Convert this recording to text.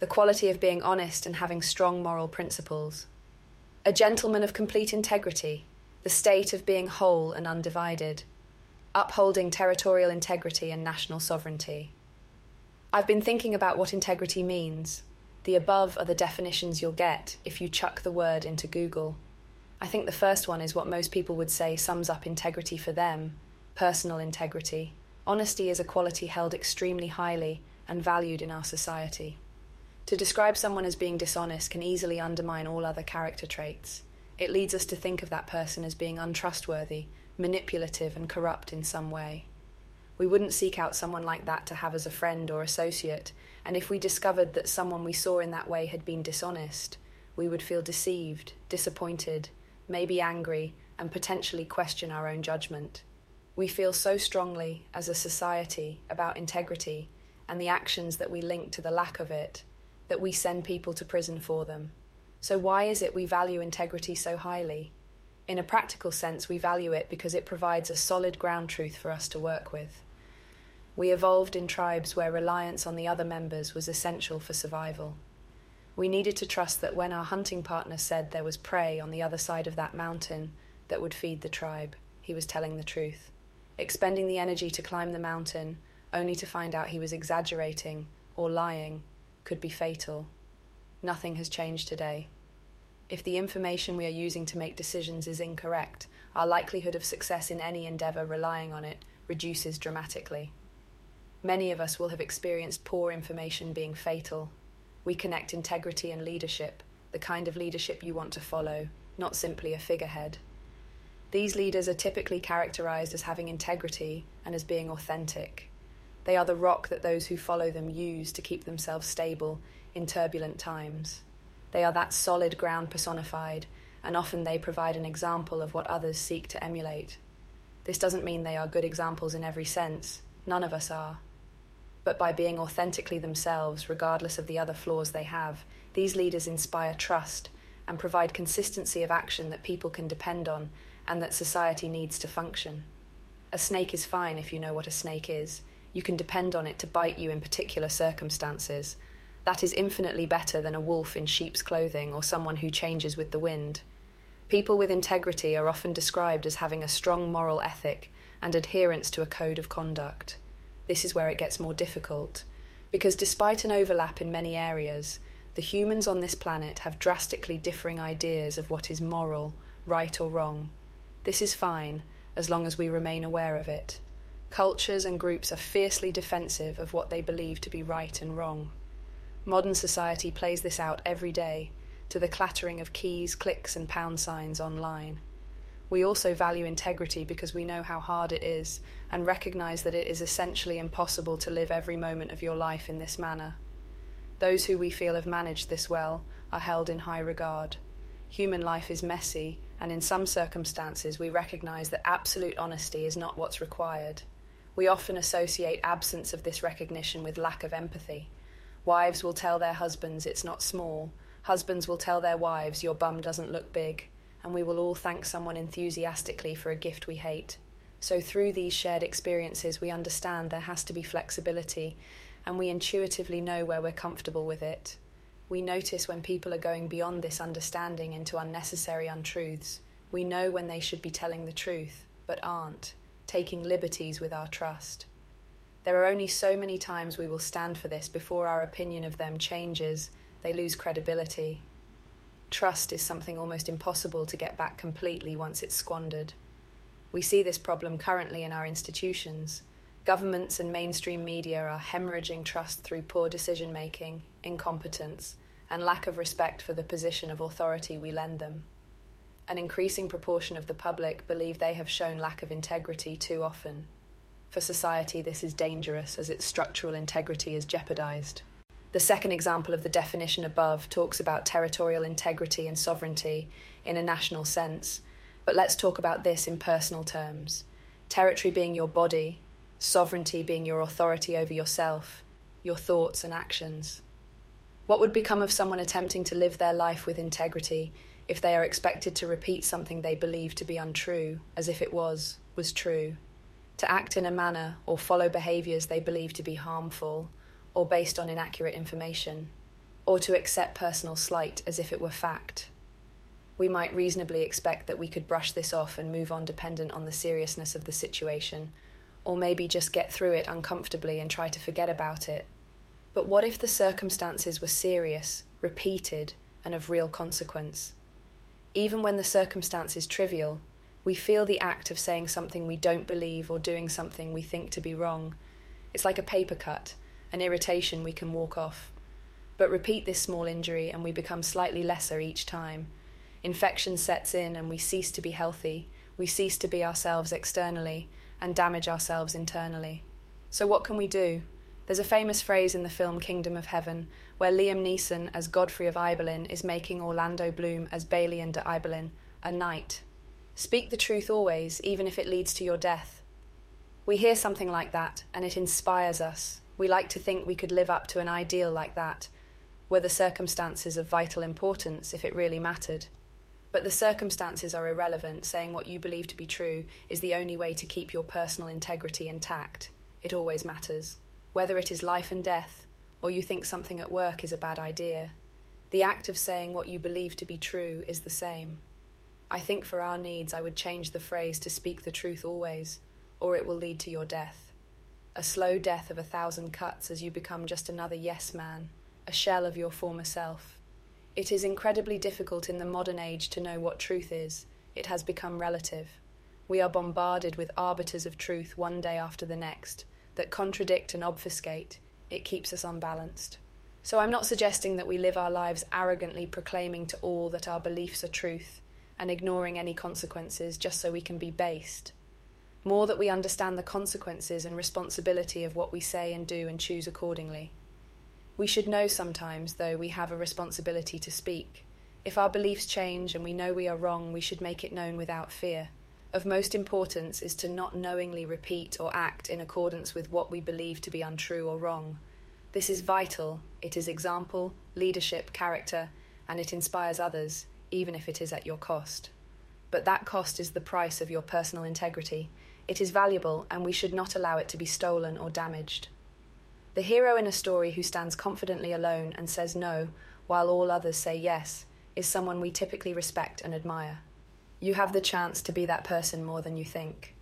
the quality of being honest and having strong moral principles, a gentleman of complete integrity, the state of being whole and undivided, upholding territorial integrity and national sovereignty. I've been thinking about what integrity means. The above are the definitions you'll get if you chuck the word into Google. I think the first one is what most people would say sums up integrity for them personal integrity. Honesty is a quality held extremely highly and valued in our society. To describe someone as being dishonest can easily undermine all other character traits. It leads us to think of that person as being untrustworthy, manipulative, and corrupt in some way. We wouldn't seek out someone like that to have as a friend or associate, and if we discovered that someone we saw in that way had been dishonest, we would feel deceived, disappointed, maybe angry, and potentially question our own judgment. We feel so strongly as a society about integrity and the actions that we link to the lack of it that we send people to prison for them. So, why is it we value integrity so highly? In a practical sense, we value it because it provides a solid ground truth for us to work with. We evolved in tribes where reliance on the other members was essential for survival. We needed to trust that when our hunting partner said there was prey on the other side of that mountain that would feed the tribe, he was telling the truth. Expending the energy to climb the mountain, only to find out he was exaggerating or lying, could be fatal. Nothing has changed today. If the information we are using to make decisions is incorrect, our likelihood of success in any endeavour relying on it reduces dramatically. Many of us will have experienced poor information being fatal we connect integrity and leadership, the kind of leadership you want to follow, not simply a figurehead. These leaders are typically characterized as having integrity and as being authentic. They are the rock that those who follow them use to keep themselves stable in turbulent times. They are that solid ground personified, and often they provide an example of what others seek to emulate. This doesn't mean they are good examples in every sense, none of us are but by being authentically themselves, regardless of the other flaws they have, these leaders inspire trust and provide consistency of action that people can depend on and that society needs to function. A snake is fine if you know what a snake is. You can depend on it to bite you in particular circumstances. That is infinitely better than a wolf in sheep's clothing or someone who changes with the wind. People with integrity are often described as having a strong moral ethic and adherence to a code of conduct this is where it gets more difficult. Because despite an overlap in many areas, the humans on this planet have drastically differing ideas of what is moral, right or wrong. This is fine, as long as we remain aware of it. Cultures and groups are fiercely defensive of what they believe to be right and wrong. Modern society plays this out every day, to the clattering of keys, clicks, and pound signs online. We also value integrity because we know how hard it is and recognize that it is essentially impossible to live every moment of your life in this manner. Those who we feel have managed this well are held in high regard. Human life is messy, and in some circumstances, we recognize that absolute honesty is not what's required. We often associate absence of this recognition with lack of empathy. Wives will tell their husbands it's not small, husbands will tell their wives your bum doesn't look big and we will all thank someone enthusiastically for a gift we hate. So, through these shared experiences, we understand there has to be flexibility, and we intuitively know where we're comfortable with it. We notice when people are going beyond this understanding into unnecessary untruths. We know when they should be telling the truth, but aren't, taking liberties with our trust. There are only so many times we will stand for this before our opinion of them changes, they lose credibility, Trust is something almost impossible to get back completely once it's squandered. We see this problem currently in our institutions. Governments and mainstream media are hemorrhaging trust through poor decision making, incompetence, and lack of respect for the position of authority we lend them. An increasing proportion of the public believe they have shown lack of integrity too often. For society, this is dangerous as its structural integrity is jeopardized. The second example of the definition above talks about territorial integrity and sovereignty in a national sense, but let's talk about this in personal terms. Territory being your body, sovereignty being your authority over yourself, your thoughts and actions. What would become of someone attempting to live their life with integrity if they are expected to repeat something they believe to be untrue as if it was, was true? To act in a manner or follow behaviours they believe to be harmful or based on inaccurate information. or to accept personal slight as if it were fact. We might reasonably expect that we could brush this off and move on dependent on the seriousness of the situation, or maybe just get through it uncomfortably and try to forget about it. But what if the circumstances were serious, repeated, and of real consequence? Even when the circumstance is trivial, we feel the act of saying something we don't believe or doing something we think to be wrong. It's like a paper cut, an irritation we can walk off. But repeat this small injury and we become slightly lesser each time. Infection sets in and we cease to be healthy, we cease to be ourselves externally, and damage ourselves internally. So, what can we do? There's a famous phrase in the film Kingdom of Heaven where Liam Neeson as Godfrey of Ibelin is making Orlando Bloom as Balian de Ibelin a knight. Speak the truth always, even if it leads to your death. We hear something like that, and it inspires us. We like to think we could live up to an ideal like that, were the circumstances of vital importance if it really mattered. But the circumstances are irrelevant, saying what you believe to be true is the only way to keep your personal integrity intact. It always matters whether it is life and death, or you think something at work is a bad idea. The act of saying what you believe to be true is the same. I think for our needs, I would change the phrase to speak the truth always, or it will lead to your death. A slow death of a thousand cuts as you become just another yes man, a shell of your former self. It is incredibly difficult in the modern age to know what truth is. It has become relative. We are bombarded with arbiters of truth one day after the next, that contradict and obfuscate, it keeps us unbalanced. So I'm not suggesting that we live our lives arrogantly proclaiming to all that our beliefs are truth and ignoring any consequences just so we can be based. More that we understand the consequences and responsibility of what we say and do and choose accordingly. We should know sometimes, though, we have a responsibility to speak. If our beliefs change and we know we are wrong, we should make it known without fear of most importance is to not knowingly repeat or act in accordance with what we believe to be untrue or wrong. This is vital, it is example, leadership, character, and it inspires others, even if it is at your cost. But that cost is the price of your personal integrity. It is valuable, and we should not allow it to be stolen or damaged. The hero in a story who stands confidently alone and says no, while all others say yes, is someone we typically respect and admire. You have the chance to be that person more than you think.